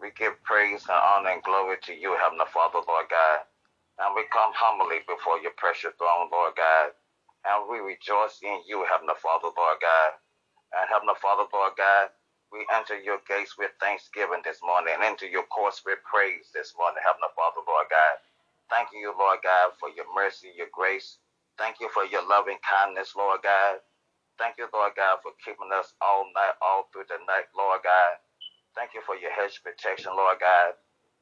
We give praise and honor and glory to you, Heavenly Father, Lord God. And we come humbly before your precious throne, Lord God. And we rejoice in you, Heavenly Father, Lord God. And Heavenly Father, Lord God, we enter your gates with thanksgiving this morning and into your courts with praise this morning, Heavenly Father, Lord God. Thank you, Lord God, for your mercy, your grace. Thank you for your loving kindness, Lord God. Thank you, Lord God, for keeping us all night, all through the night, Lord God. Thank you for your hedge protection, Lord God.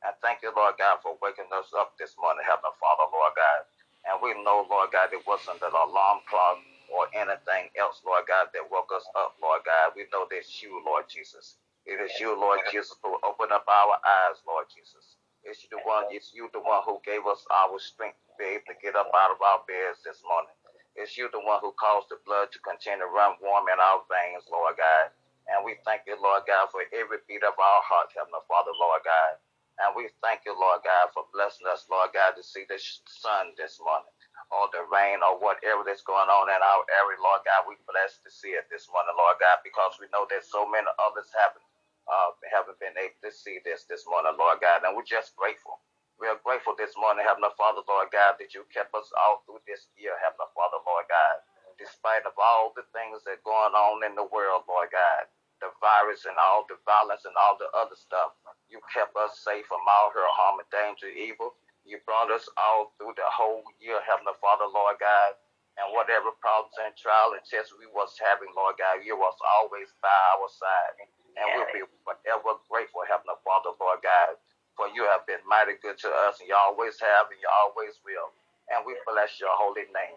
And thank you, Lord God, for waking us up this morning, Heavenly Father, Lord God. And we know, Lord God, it wasn't an alarm clock or anything else, Lord God, that woke us up, Lord God. We know that you, Lord Jesus. It is you, Lord Jesus, who opened up our eyes, Lord Jesus. It's you the one, it's you the one who gave us our strength to be able to get up out of our beds this morning. It's you the one who caused the blood to continue to run warm in our veins, Lord God. And we thank you, Lord God, for every beat of our heart, Heavenly Father, Lord God. And we thank you, Lord God, for blessing us, Lord God, to see the sun this morning, or the rain, or whatever that's going on in our area, Lord God. We blessed to see it this morning, Lord God, because we know that so many others haven't uh, haven't been able to see this this morning, Lord God. And we're just grateful. We are grateful this morning, Heavenly Father, Lord God, that you kept us all through this year, Heavenly Father, Lord God despite of all the things that are going on in the world, Lord God, the virus and all the violence and all the other stuff. You kept us safe from all her harm and danger, evil. You brought us all through the whole year, Heavenly Father, Lord God. And whatever problems and trial and tests we was having, Lord God, you was always by our side. And we'll be forever grateful, Heavenly Father, Lord God, for you have been mighty good to us, and you always have, and you always will. And we bless your holy name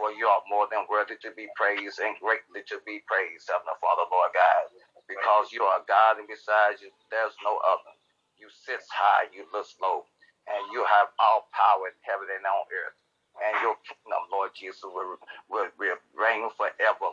for you are more than worthy to be praised and greatly to be praised, Heavenly Father, Lord God, because you are God and besides you, there's no other. You sit high, you look low, and you have all power in heaven and on earth. And your kingdom, Lord Jesus, will, will, will reign forever.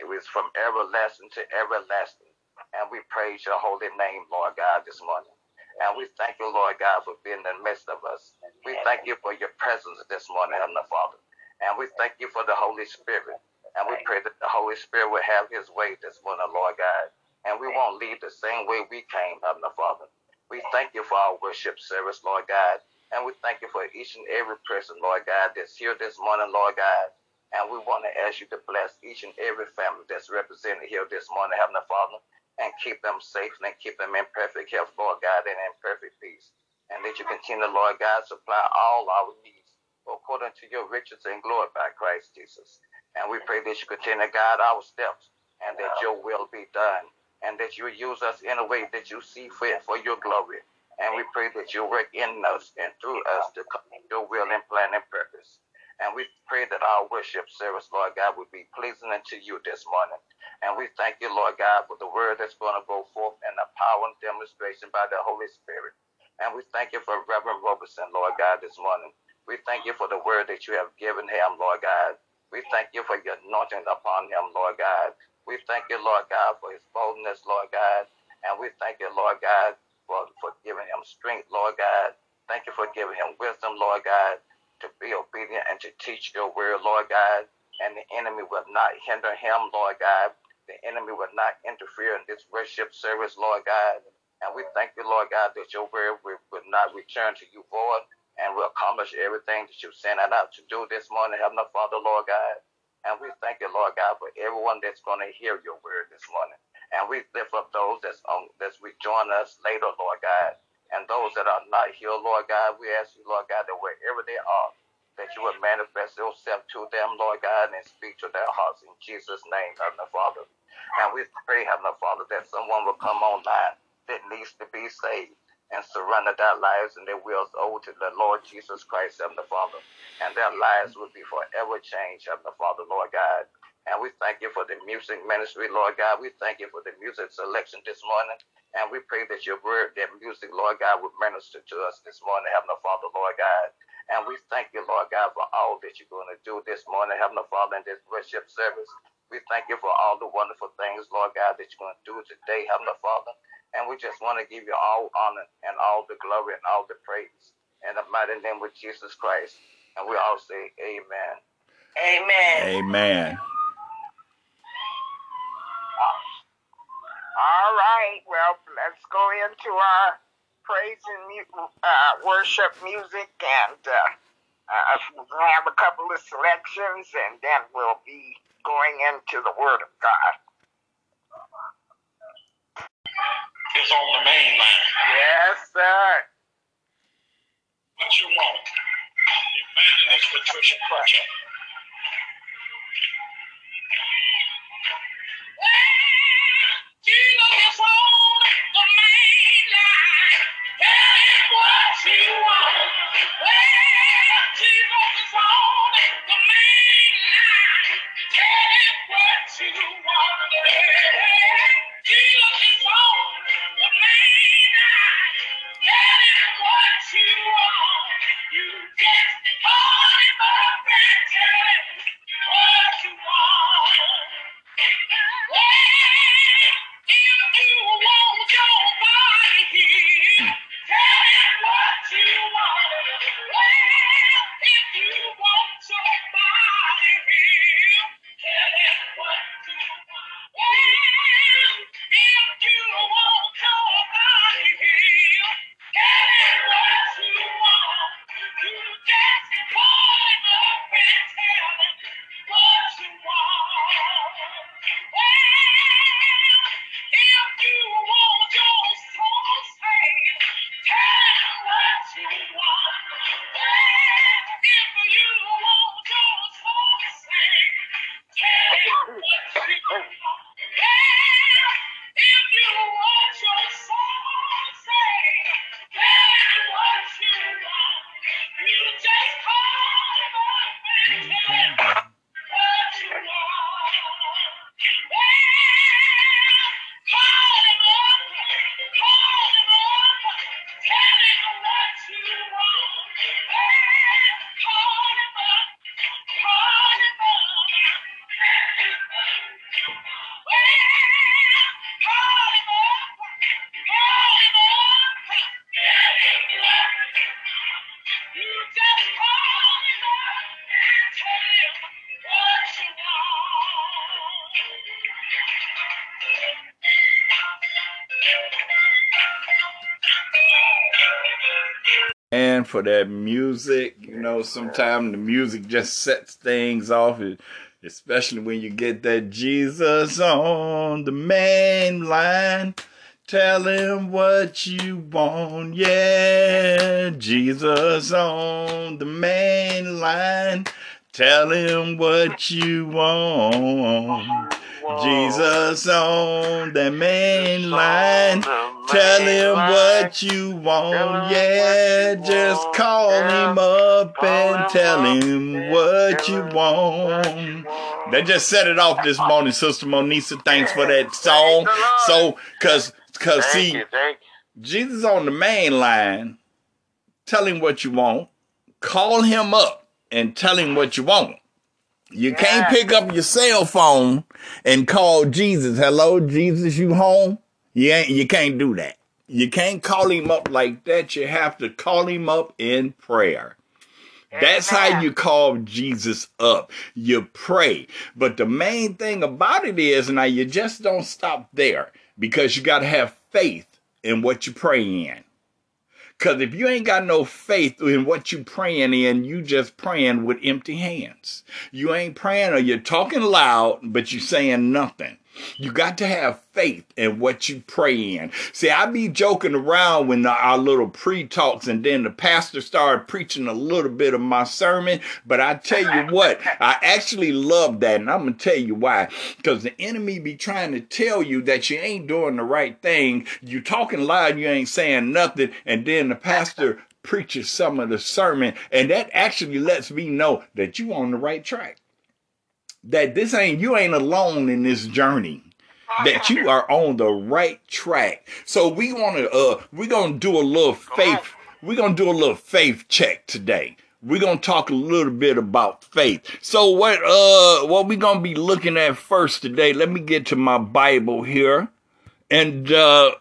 It is from everlasting to everlasting. And we praise your holy name, Lord God, this morning. And we thank you, Lord God, for being in the midst of us. We thank you for your presence this morning, Heavenly Father. And we thank you for the Holy Spirit. And we pray that the Holy Spirit will have his way this morning, Lord God. And we won't leave the same way we came, Heavenly Father. We thank you for our worship service, Lord God. And we thank you for each and every person, Lord God, that's here this morning, Lord God. And we want to ask you to bless each and every family that's represented here this morning, Heavenly Father, and keep them safe and keep them in perfect health, Lord God, and in perfect peace. And that you continue, Lord God, supply all our needs according to your riches and glory by Christ Jesus. And we pray that you continue to guide our steps and that your will be done and that you use us in a way that you see fit for your glory. And we pray that you work in us and through us to come your will and plan and purpose. And we pray that our worship service, Lord God, would be pleasing unto you this morning. And we thank you, Lord God, for the word that's going to go forth and the power and demonstration by the Holy Spirit. And we thank you for Reverend Roberson, Lord God, this morning. We thank you for the word that you have given him, Lord God. We thank you for your anointing upon him, Lord God. We thank you, Lord God, for his boldness, Lord God. And we thank you, Lord God, for, for giving him strength, Lord God. Thank you for giving him wisdom, Lord God, to be obedient and to teach your word, Lord God. And the enemy will not hinder him, Lord God. The enemy will not interfere in this worship service, Lord God. And we thank you, Lord God, that your word will, not return to you void, and will accomplish everything that you sent out to do this morning, Heavenly Father, Lord God. And we thank you, Lord God, for everyone that's going to hear your word this morning. And we lift up those that's on that's we join us later, Lord God. And those that are not here, Lord God, we ask you, Lord God, that wherever they are, that you would manifest yourself to them, Lord God, and speak to their hearts in Jesus' name, Heavenly Father. And we pray, Heavenly Father, that someone will come online that needs to be saved and surrender their lives and their wills over to the Lord Jesus Christ, Heavenly Father. And their lives will be forever changed, Heavenly Father, Lord God. And we thank you for the music ministry, Lord God. We thank you for the music selection this morning. And we pray that your word, that music, Lord God, would minister to us this morning, Heavenly Father, Lord God. And we thank you, Lord God, for all that you're going to do this morning, Heavenly Father, in this worship service. We thank you for all the wonderful things, Lord God, that you're going to do today, Heavenly Father. And we just want to give you all honor and all the glory and all the praise in the mighty name of Jesus Christ. And we all say, Amen. Amen. Amen. All right. Well, let's go into our praise and uh, worship music, and uh, uh, we'll have a couple of selections, and then we'll be going into the Word of God. It's on the main line. Yes, sir. What you want? Evangelist Patricia Pratchett. Jesus is on the main line. Tell him what you want. Well, Jesus is on the main line. Tell him what you want. Ah! for that music, you know, sometimes the music just sets things off, especially when you get that Jesus on the main line. Tell him what you want, yeah. Jesus on the main line. Tell him what you want. Jesus on the main line. Tell him what you want, yeah. Just call him up and tell him what you want. They just set it off this morning, Sister Monisa. Thanks for that song. So, cause, cause see, you, thank you. Jesus on the main line, tell him what you want, call him up and tell him what you want. You can't pick up your cell phone and call Jesus. Hello, Jesus, you home? You ain't, you can't do that. You can't call him up like that. You have to call him up in prayer. That's how you call Jesus up. You pray. But the main thing about it is now you just don't stop there because you got to have faith in what you pray in. Because if you ain't got no faith in what you praying in, you just praying with empty hands. You ain't praying or you're talking loud, but you saying nothing. You got to have faith in what you pray in. See, I be joking around when our little pre-talks and then the pastor started preaching a little bit of my sermon. But I tell you what, I actually love that. And I'm going to tell you why. Because the enemy be trying to tell you that you ain't doing the right thing. You talking loud, you ain't saying nothing. And then the pastor preaches some of the sermon. And that actually lets me know that you on the right track that this ain't you ain't alone in this journey that you are on the right track. So we want to uh we're gonna do a little faith we're gonna do a little faith check today. We're gonna talk a little bit about faith. So what uh what we gonna be looking at first today let me get to my bible here. And uh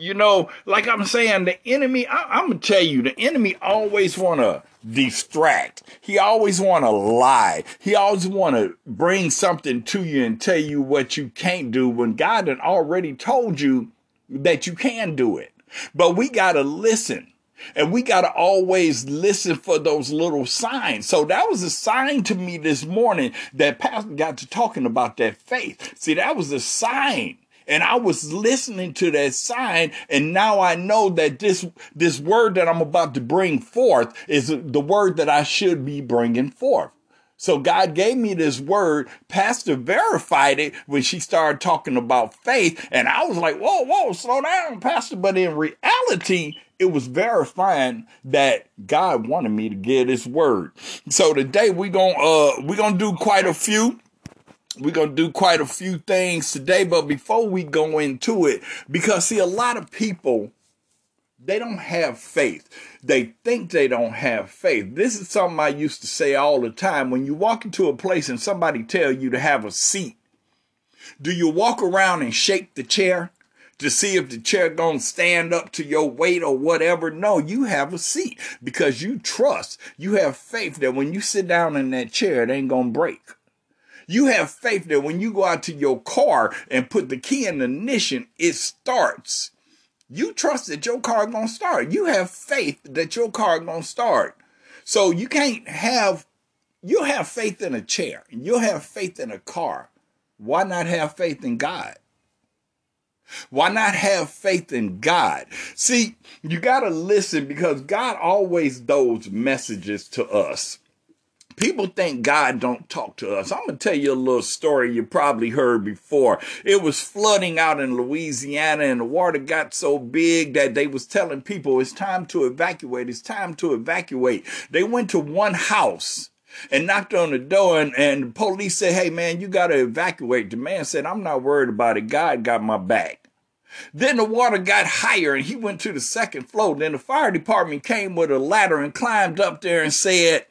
You know, like I'm saying, the enemy, I, am gonna tell you, the enemy always wanna distract. He always wanna lie. He always wanna bring something to you and tell you what you can't do when God had already told you that you can do it. But we gotta listen. And we got to always listen for those little signs. So that was a sign to me this morning that Pastor got to talking about that faith. See, that was a sign and I was listening to that sign, and now I know that this this word that I'm about to bring forth is the word that I should be bringing forth. So God gave me this word. Pastor verified it when she started talking about faith, and I was like, "Whoa, whoa, slow down, Pastor!" But in reality, it was verifying that God wanted me to get His word. So today we're gonna uh we gonna do quite a few we're going to do quite a few things today, but before we go into it, because see, a lot of people, they don't have faith. They think they don't have faith. This is something I used to say all the time. When you walk into a place and somebody tell you to have a seat, do you walk around and shake the chair to see if the chair gonna stand up to your weight or whatever? No, you have a seat because you trust, you have faith that when you sit down in that chair, it ain't gonna break. You have faith that when you go out to your car and put the key in the ignition, it starts. You trust that your car gonna start. You have faith that your car gonna start. So you can't have you have faith in a chair. You have faith in a car. Why not have faith in God? Why not have faith in God? See, you got to listen because God always does messages to us people think God don't talk to us. I'm going to tell you a little story you probably heard before. It was flooding out in Louisiana and the water got so big that they was telling people it's time to evacuate. It's time to evacuate. They went to one house and knocked on the door and, and the police said, Hey man, you got to evacuate. The man said, I'm not worried about it. God got my back. Then the water got higher and he went to the second floor. Then the fire department came with a ladder and climbed up there and said,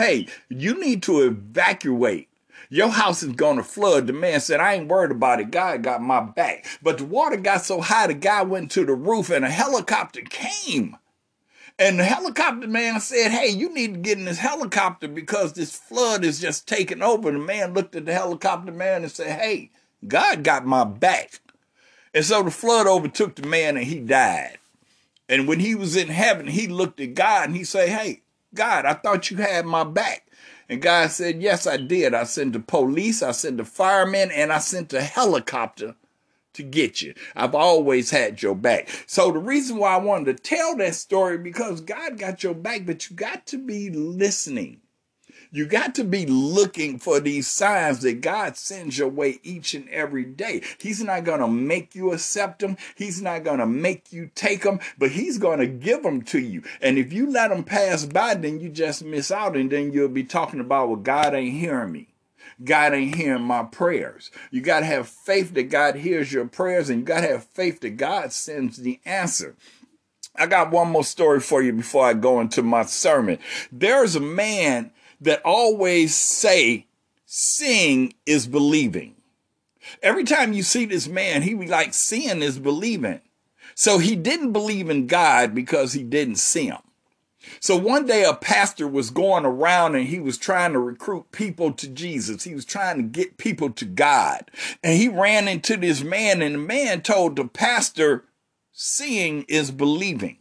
Hey, you need to evacuate. Your house is to flood. The man said, I ain't worried about it. God got my back. But the water got so high, the guy went to the roof and a helicopter came. And the helicopter man said, Hey, you need to get in this helicopter because this flood is just taking over. The man looked at the helicopter man and said, Hey, God got my back. And so the flood overtook the man and he died. And when he was in heaven, he looked at God and he said, Hey, God, I thought you had my back. And God said, Yes, I did. I sent the police, I sent the firemen, and I sent a helicopter to get you. I've always had your back. So the reason why I wanted to tell that story because God got your back, but you got to be listening. You got to be looking for these signs that God sends your way each and every day. He's not going to make you accept them. He's not going to make you take them, but he's going to give them to you. And if you let them pass by, then you just miss out. And then you'll be talking about, well, God ain't hearing me. God ain't hearing my prayers. You got to have faith that God hears your prayers and you got to have faith that God sends the answer. I got one more story for you before I go into my sermon. There's a man that always say seeing is believing. Every time you see this man, he be like, seeing is believing. So he didn't believe in God because he didn't see him. So one day a pastor was going around and he was trying to recruit people to Jesus. He was trying to get people to God. And he ran into this man and the man told the pastor, seeing is believing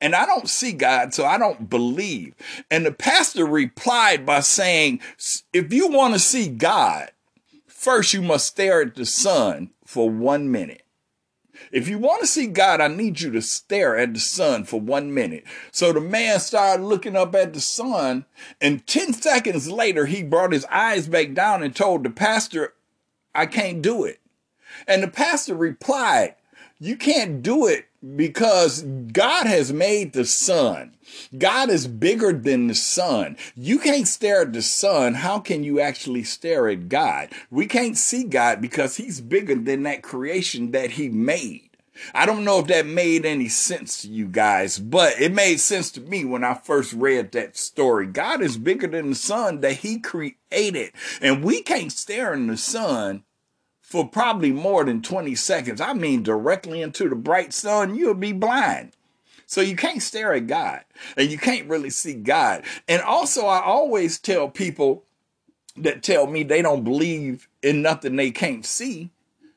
and I don't see God, so I don't believe. And the pastor replied by saying, if you want to see God, first you must stare at the sun for one minute. If you want to see God, I need you to stare at the sun for one minute. So the man started looking up at the sun, and 10 seconds later, he brought his eyes back down and told the pastor, I can't do it. And the pastor replied, You can't do it because God has made the sun. God is bigger than the sun. You can't stare at the sun. How can you actually stare at God? We can't see God because he's bigger than that creation that he made. I don't know if that made any sense to you guys, but it made sense to me when I first read that story. God is bigger than the sun that he created, and we can't stare in the sun for probably more than 20 seconds, I mean directly into the bright sun, you'll be blind. So you can't stare at God and you can't really see God. And also, I always tell people that tell me they don't believe in nothing they can't see.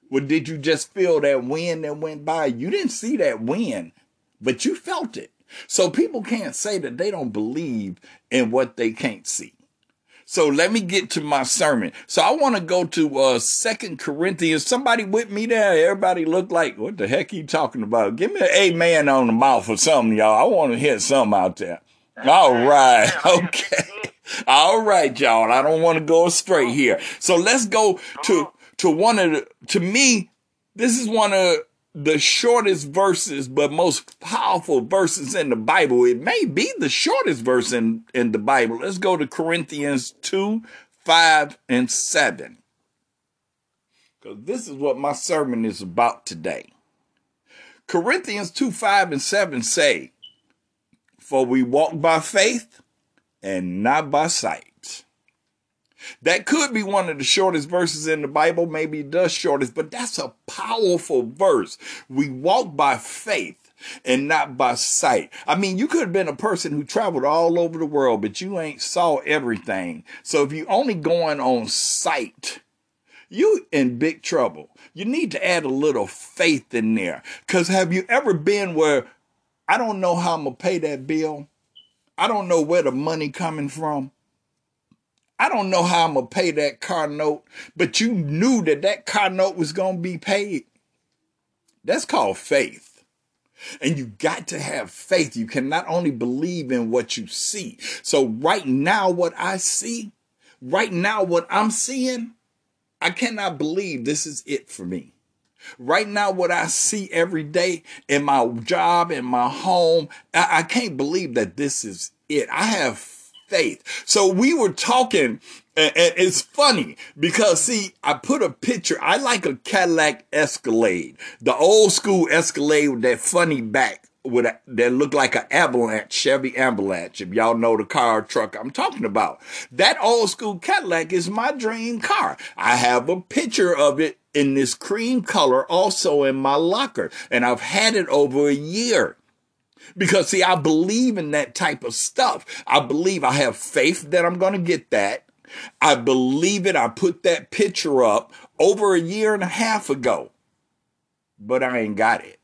Well, did you just feel that wind that went by? You didn't see that wind, but you felt it. So people can't say that they don't believe in what they can't see. So let me get to my sermon. So I want to go to uh Second Corinthians. Somebody with me there. Everybody look like what the heck you talking about? Give me an amen on the mouth or something, y'all. I want to hear something out there. All right. Okay. All right, y'all. I don't want to go astray here. So let's go to to one of the to me, this is one of the shortest verses, but most powerful verses in the Bible. It may be the shortest verse in, in the Bible. Let's go to Corinthians 2, 5, and 7. Because this is what my sermon is about today. Corinthians 2, 5, and 7 say, For we walk by faith and not by sight. That could be one of the shortest verses in the Bible, maybe the shortest, but that's a powerful verse. We walk by faith and not by sight. I mean, you could have been a person who traveled all over the world, but you ain't saw everything. So if you only going on sight, you in big trouble. You need to add a little faith in there. Cause have you ever been where I don't know how I'm gonna pay that bill? I don't know where the money coming from. I don't know how I'm going to pay that car note, but you knew that that car note was going to be paid. That's called faith. And you got to have faith. You can not only believe in what you see. So right now, what I see, right now, what I'm seeing, I cannot believe this is it for me. Right now, what I see every day in my job, in my home, I, I can't believe that this is it. I have faith. So we were talking and it's funny because see, I put a picture. I like a Cadillac Escalade, the old school Escalade with that funny back with a, that looked like an Avalanche, Chevy Avalanche. If y'all know the car truck I'm talking about, that old school Cadillac is my dream car. I have a picture of it in this cream color also in my locker, and I've had it over a year. Because see, I believe in that type of stuff. I believe I have faith that I'm going to get that. I believe it. I put that picture up over a year and a half ago, but I ain't got it.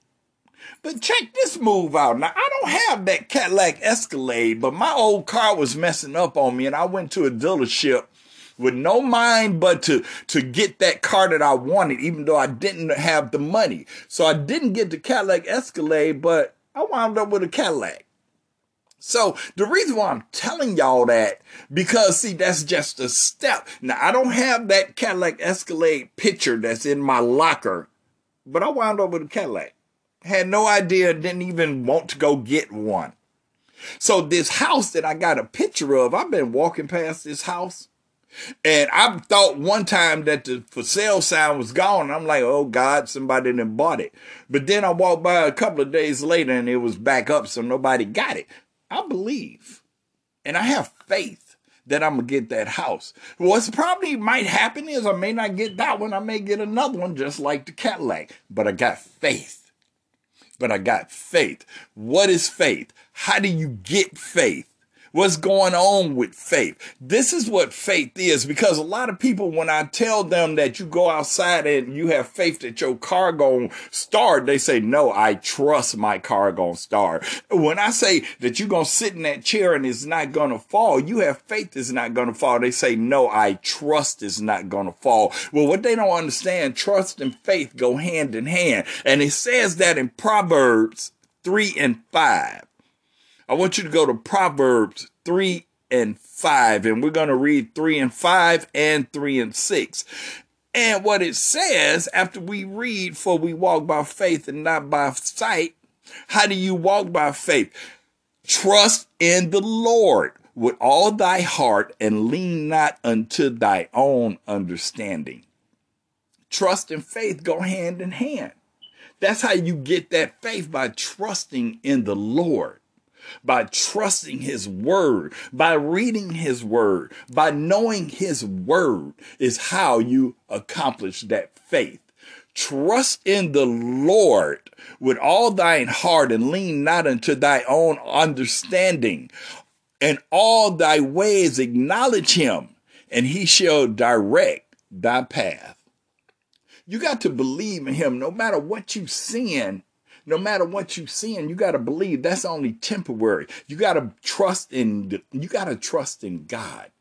But check this move out. Now, I don't have that Cadillac Escalade, but my old car was messing up on me, and I went to a dealership with no mind but to to get that car that I wanted, even though I didn't have the money. So I didn't get the Cadillac Escalade, but I wound up with a Cadillac. So the reason why I'm telling y'all that, because see, that's just a step. Now I don't have that Cadillac Escalade picture that's in my locker, but I wound up with a Cadillac. Had no idea, didn't even want to go get one. So this house that I got a picture of, I've been walking past this house and I thought one time that the for sale sign was gone. I'm like, oh God, somebody didn't bought it. But then I walked by a couple of days later and it was back up, so nobody got it. I believe and I have faith that I'm gonna get that house. What's probably might happen is I may not get that one, I may get another one just like the Cadillac. But I got faith. But I got faith. What is faith? How do you get faith? What's going on with faith. This is what faith is because a lot of people, when I tell them that you go outside and you have faith that your car gonna start, they say, no, I trust my car gonna start. When I say that you're gonna sit in that chair and it's not gonna fall, you have faith it's not gonna fall. They say, no, I trust it's not gonna fall. Well, what they don't understand, trust and faith go hand in hand. And it says that in Proverbs 3 and 5. I want you to go to Proverbs 3 and 5, and we're going to read 3 and 5 and 3 and 6. And what it says after we read, For we walk by faith and not by sight, how do you walk by faith? Trust in the Lord with all thy heart and lean not unto thy own understanding. Trust and faith go hand in hand. That's how you get that faith by trusting in the Lord. By trusting his word, by reading his word, by knowing his word is how you accomplish that faith. Trust in the Lord with all thine heart and lean not unto thy own understanding. In all thy ways acknowledge him, and he shall direct thy path. You got to believe in him no matter what you sin. No matter what you sin, you got to believe that's only temporary. You got to trust in you got to trust in God.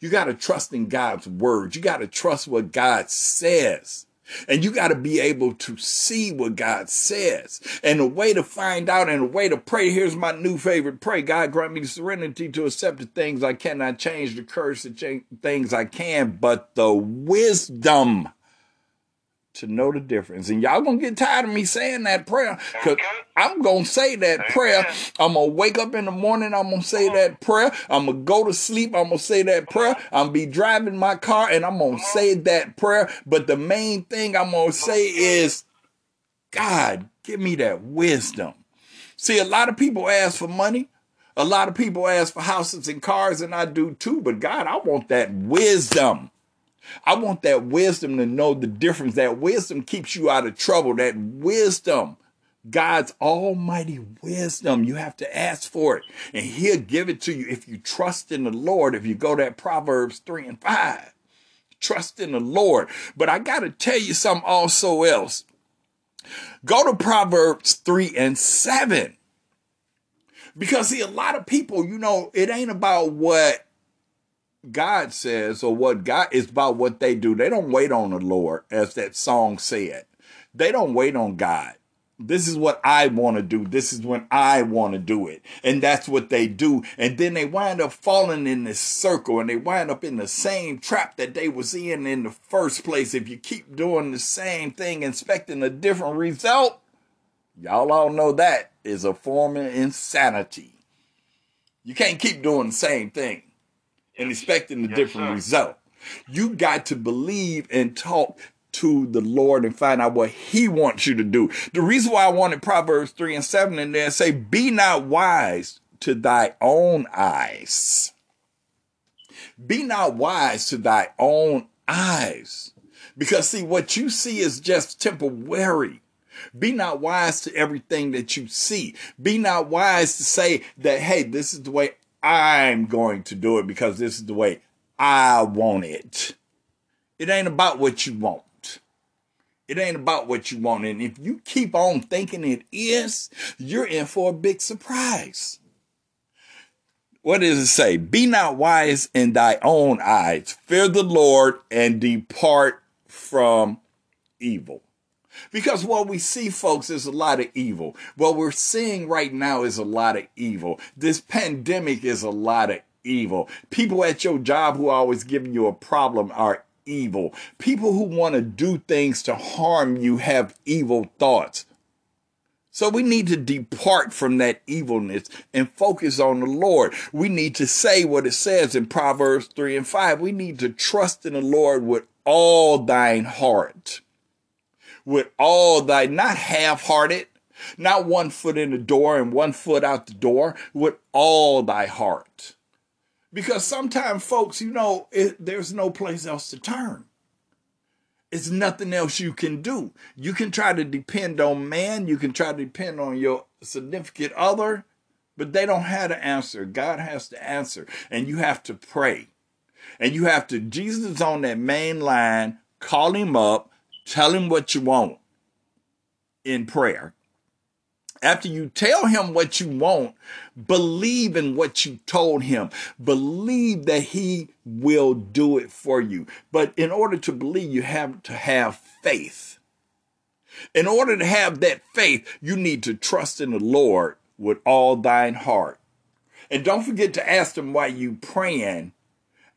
You got to trust in God's word. You got to trust what God says. And you got to be able to see what God says. And the way to find out and the way to pray, here's my new favorite pray. God grant me the serenity to accept the things I cannot change, the courage to change things I can, but the wisdom to know the difference. And y'all gonna get tired of me saying that prayer because I'm gonna say that prayer. I'm gonna wake up in the morning. I'm gonna say that prayer. I'm gonna go to sleep. I'm gonna say that prayer. I'm gonna be driving my car and I'm gonna say that prayer. But the main thing I'm gonna say is, God, give me that wisdom. See, a lot of people ask for money. A lot of people ask for houses and cars, and I do too. But God, I want that wisdom. I want that wisdom to know the difference. That wisdom keeps you out of trouble. That wisdom, God's almighty wisdom, you have to ask for it. And He'll give it to you if you trust in the Lord. If you go to Proverbs 3 and 5, trust in the Lord. But I got to tell you something also else. Go to Proverbs 3 and 7. Because, see, a lot of people, you know, it ain't about what God says or what God is about what they do. They don't wait on the Lord, as that song said. They don't wait on God. This is what I want to do. This is when I want to do it. And that's what they do. And then they wind up falling in this circle and they wind up in the same trap that they was in in the first place. If you keep doing the same thing, expecting a different result, y'all all know that is a form of insanity. You can't keep doing the same thing and expecting a Yes, different sir. result. You got to believe and talk to the Lord and find out what He wants you to do. The reason why I wanted Proverbs 3 and 7 in there say, Be not wise to thy own eyes. Be not wise to thy own eyes. Because, see, what you see is just temporary. Be not wise to everything that you see. Be not wise to say that, hey, this is the way I'm going to do it because this is the way I want it. It ain't about what you want. It ain't about what you want. And if you keep on thinking it is, you're in for a big surprise. What does it say? Be not wise in thy own eyes. Fear the Lord and depart from evil. Because what we see, folks, is a lot of evil. What we're seeing right now is a lot of evil. This pandemic is a lot of evil. People at your job who are always giving you a problem are evil. People who want to do things to harm you have evil thoughts. So we need to depart from that evilness and focus on the Lord. We need to say what it says in Proverbs 3 and 5. We need to trust in the Lord with all thine heart with all thy, not half hearted, not one foot in the door and one foot out the door, with all thy heart. Because sometimes, folks, you know, it, there's no place else to turn. It's nothing else you can do. You can try to depend on man, you can try to depend on your significant other, but they don't have to answer. God has to answer, and you have to pray. And you have to, Jesus is on that main line, call him up, tell him what you want in prayer. After you tell him what you want, believe in what you told him. Believe that he will do it for you. But in order to believe, you have to have faith. In order to have that faith, you need to trust in the Lord with all thine heart. And don't forget to ask him while you praying,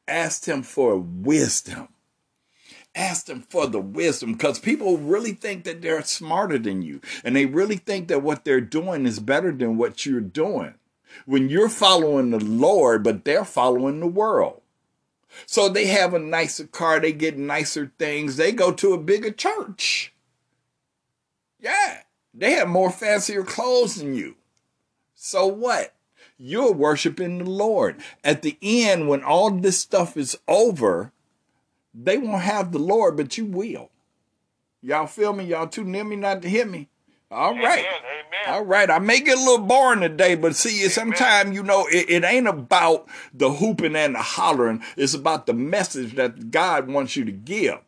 ask him for wisdom ask them for the wisdom because people really think that they're smarter than you and they really think that what they're doing is better than what you're doing. When you're following the lord but they're following the world. So they have a nicer car they get nicer things they go to a bigger church. Yeah they have more fancier clothes than you. So what? You're worshiping the Lord. At the end, when all this stuff is over, they won't have the Lord, but you will. Y'all feel me? Y'all too near me not to hear me. All right. Amen. Amen. All right, I may get a little boring today, but see, sometimes you know it, it ain't about the hooping and the hollering. It's about the message that God wants you to give,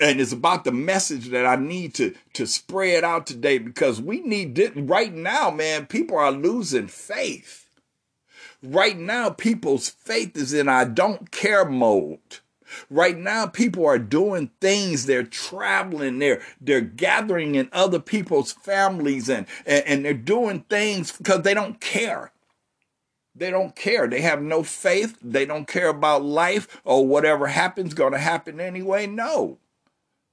and it's about the message that I need to to spread out today because we need it right now, man. People are losing faith. Right now, people's faith is in I don't care mode. Right now, people are doing things. They're traveling. They're they're gathering in other people's families and and, and they're doing things because they don't care. They don't care. They have no faith. They don't care about life or whatever happens going to happen anyway. No,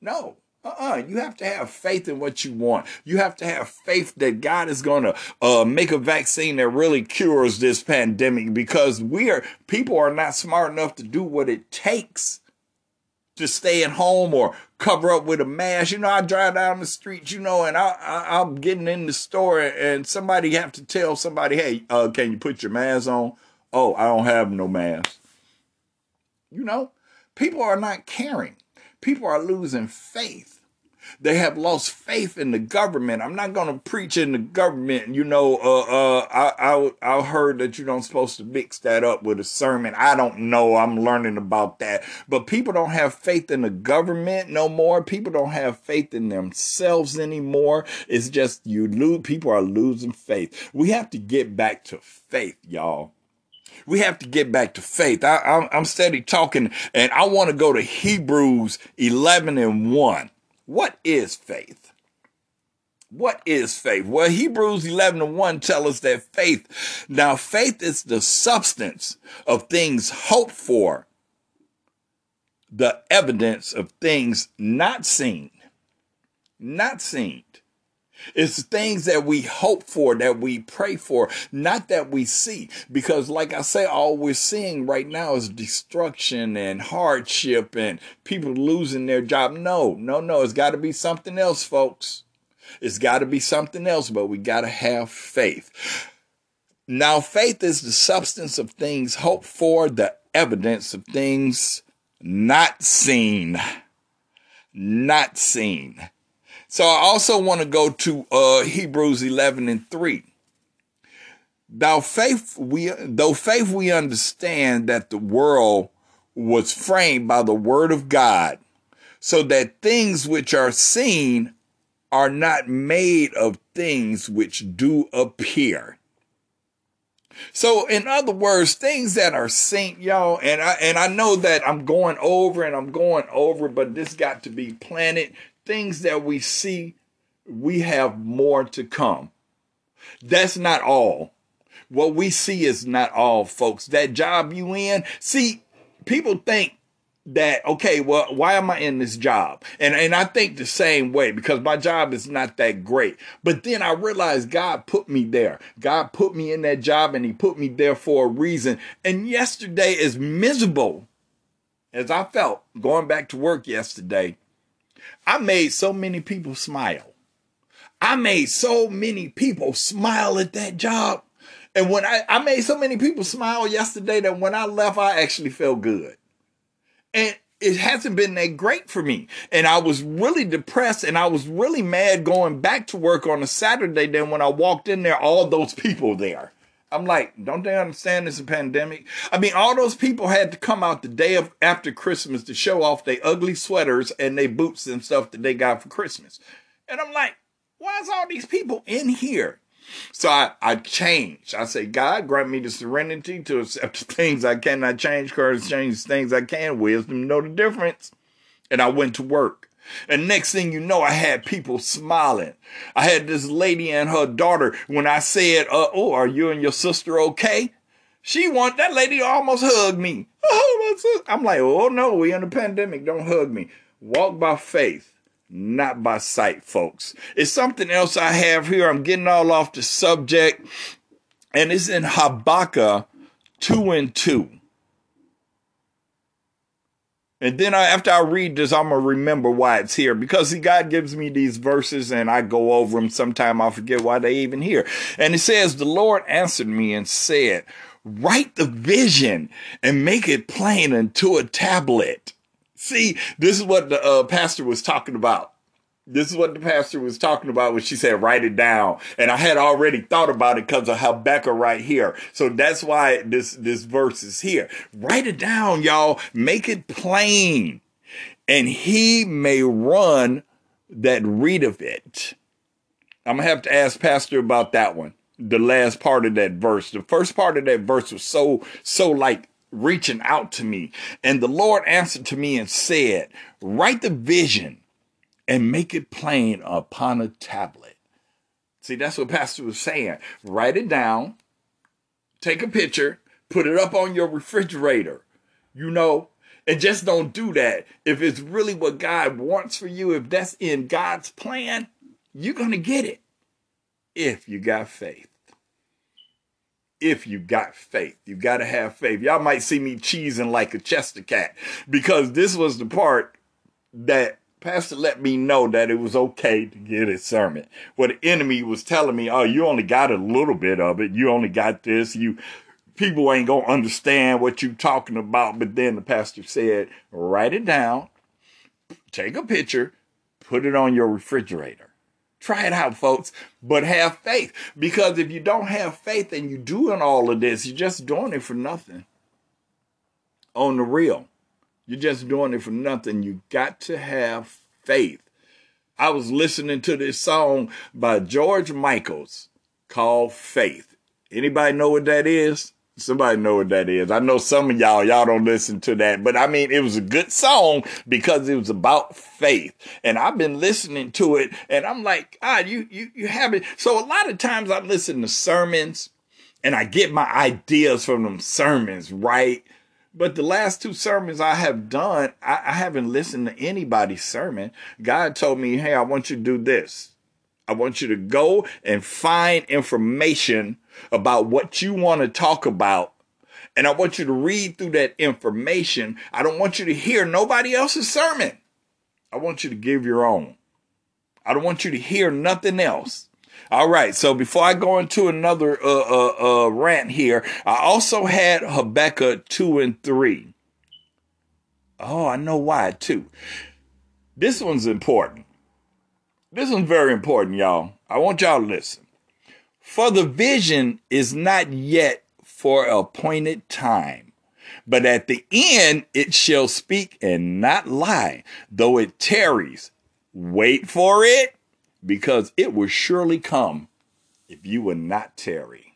no. Uh-uh. You have to have faith in what you want. You have to have faith that God is going to uh, make a vaccine that really cures this pandemic because we are people are not smart enough to do what it takes to stay at home or cover up with a mask. You know, I drive down the street, you know, and I, I I'm getting in the store and somebody have to tell somebody, hey, uh, can you put your mask on? Oh, I don't have no mask. You know, people are not caring. People are losing faith. They have lost faith in the government. I'm not going to preach in the government. You know, uh, uh, I, I, I heard that you don't supposed to mix that up with a sermon. I don't know. I'm learning about that. But people don't have faith in the government no more. People don't have faith in themselves anymore. It's just you lose. People are losing faith. We have to get back to faith, y'all we have to get back to faith. I, am I'm steady talking, and I want to go to Hebrews 11 and 1. What is faith? What is faith? Well, Hebrews 11 and 1 tell us that faith, now faith is the substance of things hoped for, the evidence of things not seen. Not seen. It's things that we hope for, that we pray for, not that we see. Because, like I say, all we're seeing right now is destruction and hardship and people losing their job. No, no, no. It's got to be something else, folks. It's got to be something else, but we got to have faith. Now, faith is the substance of things hoped for, the evidence of things not seen. Not seen. So I also want to go to uh, Hebrews 11 and 3. Thou faith we though faith we understand that the world was framed by the word of God, so that things which are seen are not made of things which do appear. So in other words, things that are seen, y'all, and I and I know that I'm going over and I'm going over, but this got to be planted things that we see, we have more to come. That's not all. What we see is not all, folks. That job you in, see, people think that okay well why am i in this job and and i think the same way because my job is not that great but then i realized god put me there god put me in that job and he put me there for a reason and yesterday is miserable as i felt going back to work yesterday I made so many people smile. I made so many people smile at that job. And when I, I made so many people smile yesterday that when I left, I actually felt good. And it hasn't been that great for me. And I was really depressed and I was really mad going back to work on a Saturday. Then when I walked in there, all those people there. I'm like, don't they understand this is a pandemic? I mean, all those people had to come out the day of after Christmas to show off their ugly sweaters and their boots and stuff that they got for Christmas. And I'm like, why is all these people in here? So I, I changed. I say, God, grant me the serenity to accept the things I cannot change, courage to change the things I can, wisdom, know the difference. And I went to work. And next thing you know, I had people smiling. I had this lady and her daughter. When I said, uh, "Oh, are you and your sister okay?" She want that lady almost hugged me. Oh. I'm like, "Oh no, we in a pandemic. Don't hug me. Walk by faith." Not by sight, folks. It's something else I have here. I'm getting all off the subject, and it's in Habakkuk 2 and 2. And then I, after I read this, I'm gonna remember why it's here because see, God gives me these verses and I go over them. Sometime I forget why they even here. And it says, "The Lord answered me and said, Write the vision and make it plain into a tablet." See, this is what the uh, pastor was talking about. This is what the pastor was talking about when she said, write it down. And I had already thought about it because of Habakkuk right here. So that's why this, this verse is here. Write it down, y'all. Make it plain. And he may run that read of it. I'm to have to ask pastor about that one. The last part of that verse. The first part of that verse was so, so like reaching out to me. And the Lord answered to me and said, write the vision and make it plain upon a tablet. See, that's what Pastor was saying. Write it down, take a picture, put it up on your refrigerator, you know, and just don't do that. If it's really what God wants for you, if that's in God's plan, you're going to get it if you got faith. If you got faith, you got to have faith. Y'all might see me cheesing like a Chester cat because this was the part that pastor let me know that it was okay to get a sermon. Well, the enemy was telling me, oh, you only got a little bit of it. You only got this. You people ain't gonna understand what you talking about. But then the pastor said, write it down, take a picture, put it on your refrigerator. Try it out, folks, but have faith. Because if you don't have faith and you're doing all of this, you're just doing it for nothing. On the real. You're just doing it for nothing. You got to have faith. I was listening to this song by George Michaels called Faith. Anybody know what that is? Somebody know what that is. I know some of y'all, y'all don't listen to that, but I mean, it was a good song because it was about faith. And I've been listening to it and I'm like, ah, you, you, you have it. So a lot of times I listen to sermons and I get my ideas from them sermons, right? But the last two sermons I have done, I, I, haven't listened to anybody's sermon. God told me, hey, I want you to do this. I want you to go and find information about what you want to talk about. And I want you to read through that information. I don't want you to hear nobody else's sermon. I want you to give your own. I don't want you to hear nothing else. All right. So before I go into another uh, uh, uh, rant here, I also had Habakkuk 2 and 3. Oh, I know why too. This one's important. This one's very important, y'all. I want y'all to listen. For the vision is not yet for appointed time, but at the end it shall speak and not lie, though it tarries. Wait for it because it will surely come if you will not tarry.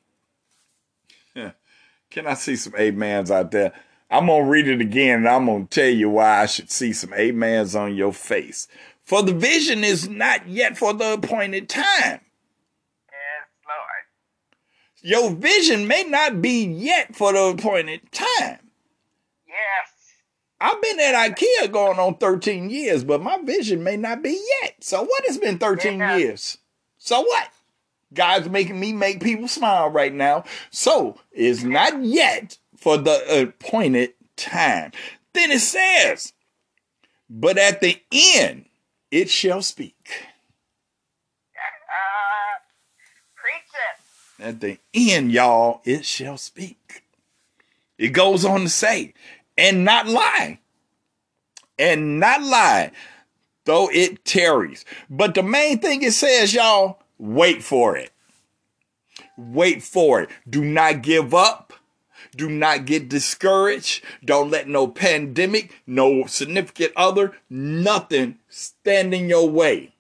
Can I see some amens out there? I'm going to read it again and I'm going to tell you why I should see some amens on your face. For the vision is not yet for the appointed time. Yes, Lord. Your vision may not be yet for the appointed time. Yes. I've been at IKEA going on 13 years, but my vision may not be yet. So what It's been 13 yeah. years? So what? God's making me make people smile right now. So it's not yet for the appointed time. Then it says, but at the end it shall speak. Uh, preach it. At the end, y'all, it shall speak. It goes on to say, and not lie. And not lie, though it tarries. But the main thing it says, y'all, wait for it. Wait for it. Do not give up. Do not get discouraged. Don't let no pandemic, no significant other, nothing stand in your way.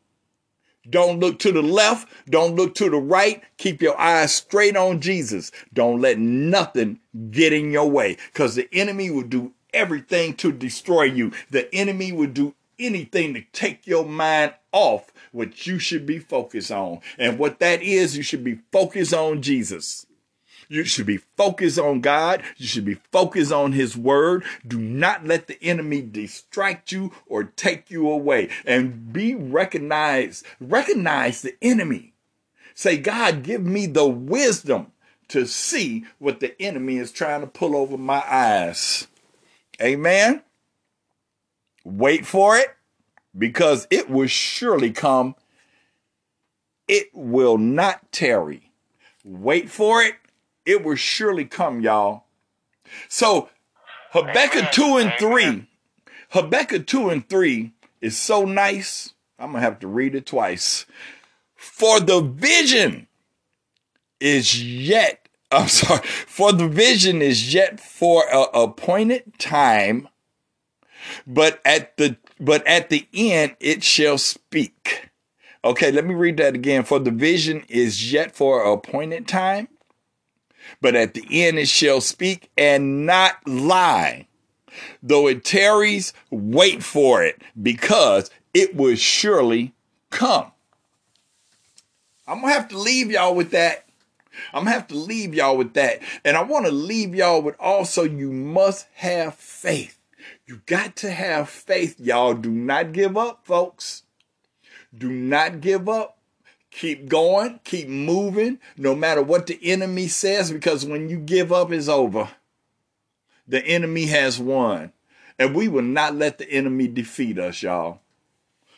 Don't look to the left. Don't look to the right. Keep your eyes straight on Jesus. Don't let nothing get in your way because the enemy will do everything to destroy you. The enemy will do anything to take your mind off what you should be focused on. And what that is, you should be focused on Jesus. You should be focused on God. You should be focused on his word. Do not let the enemy distract you or take you away and be recognized. Recognize the enemy. Say, God, give me the wisdom to see what the enemy is trying to pull over my eyes. Amen. Wait for it because it will surely come. It will not tarry. Wait for it. It will surely come, y'all. So Habakkuk 2 and 3. Habakkuk 2 and 3 is so nice. I'm going to have to read it twice. For the vision is yet, I'm sorry, for the vision is yet for a appointed time, but at the but at the end it shall speak. Okay, let me read that again. For the vision is yet for a appointed time, but at the end it shall speak and not lie. Though it tarries, wait for it, because it will surely come. I'm gonna have to leave y'all with that. I'm gonna have to leave y'all with that. And I want to leave y'all with also you must have faith. You got to have faith, y'all. Do not give up, folks. Do not give up. Keep going, keep moving, no matter what the enemy says, because when you give up, it's over. The enemy has won. And we will not let the enemy defeat us, y'all.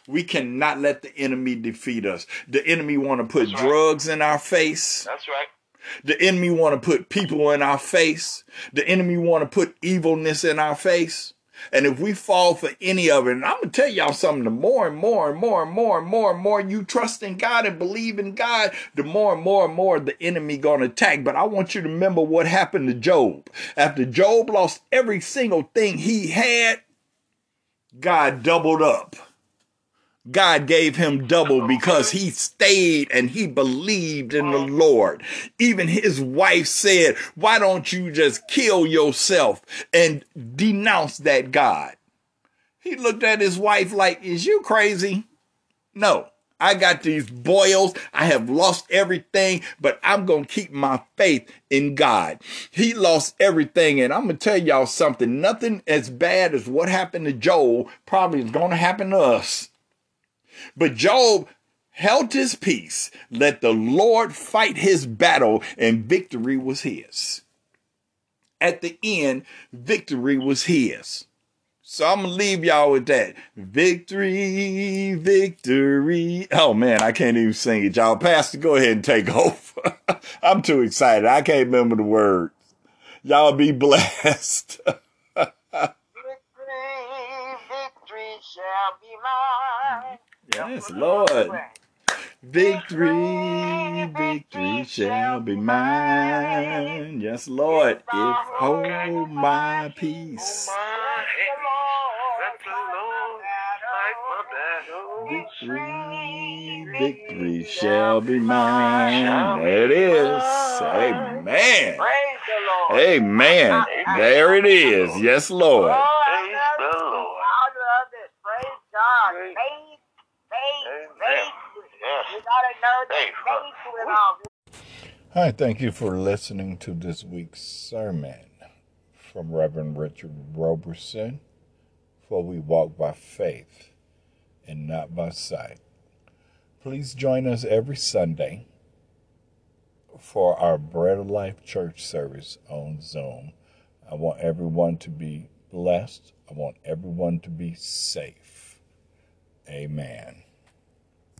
We cannot let the enemy defeat us. The enemy want to put That's right. drugs in our face. That's right. The enemy want to put people in our face. The enemy want to put evilness in our face. And if we fall for any of it, and I'm gonna tell y'all something, the more and more and more and more and more and more you trust in God and believe in God, the more and more and more the enemy gonna attack. But I want you to remember what happened to Job. After Job lost every single thing he had, God doubled up. God gave him double because he stayed and he believed in the Lord. Even his wife said, Why don't you just kill yourself and denounce that God? He looked at his wife like, Is you crazy? No. I got these boils. I have lost everything, but I'm going to keep my faith in God. He lost everything. And I'm going to tell y'all something. Nothing as bad as what happened to Joel probably is going to happen to us. But Job held his peace, let the Lord fight his battle, and victory was his. At the end, victory was his. So I'm gonna leave y'all with that. Victory, victory. Oh man, I can't even sing it. Y'all, Pastor, go ahead and take over. I'm too excited. I can't remember the words. Y'all be blessed. Victory, victory shall be mine. Yes, Lord. Victory, victory shall be mine. Yes, Lord. If hold my peace. Victory, victory shall be mine. There it is. Amen. Praise the Lord. Amen. There it is. Yes, Lord. Praise the. Lord. I love it. Praise God. Praise- Faith, faith, Amen. faith. Yes. You gotta know that Faith. faith with all Hi, thank you for listening to this week's sermon from Reverend Richard Roberson. For we walk by faith and not by sight. Please join us every Sunday for our Bread of Life church service on Zoom. I want everyone to be blessed. I want everyone to be safe. Amen.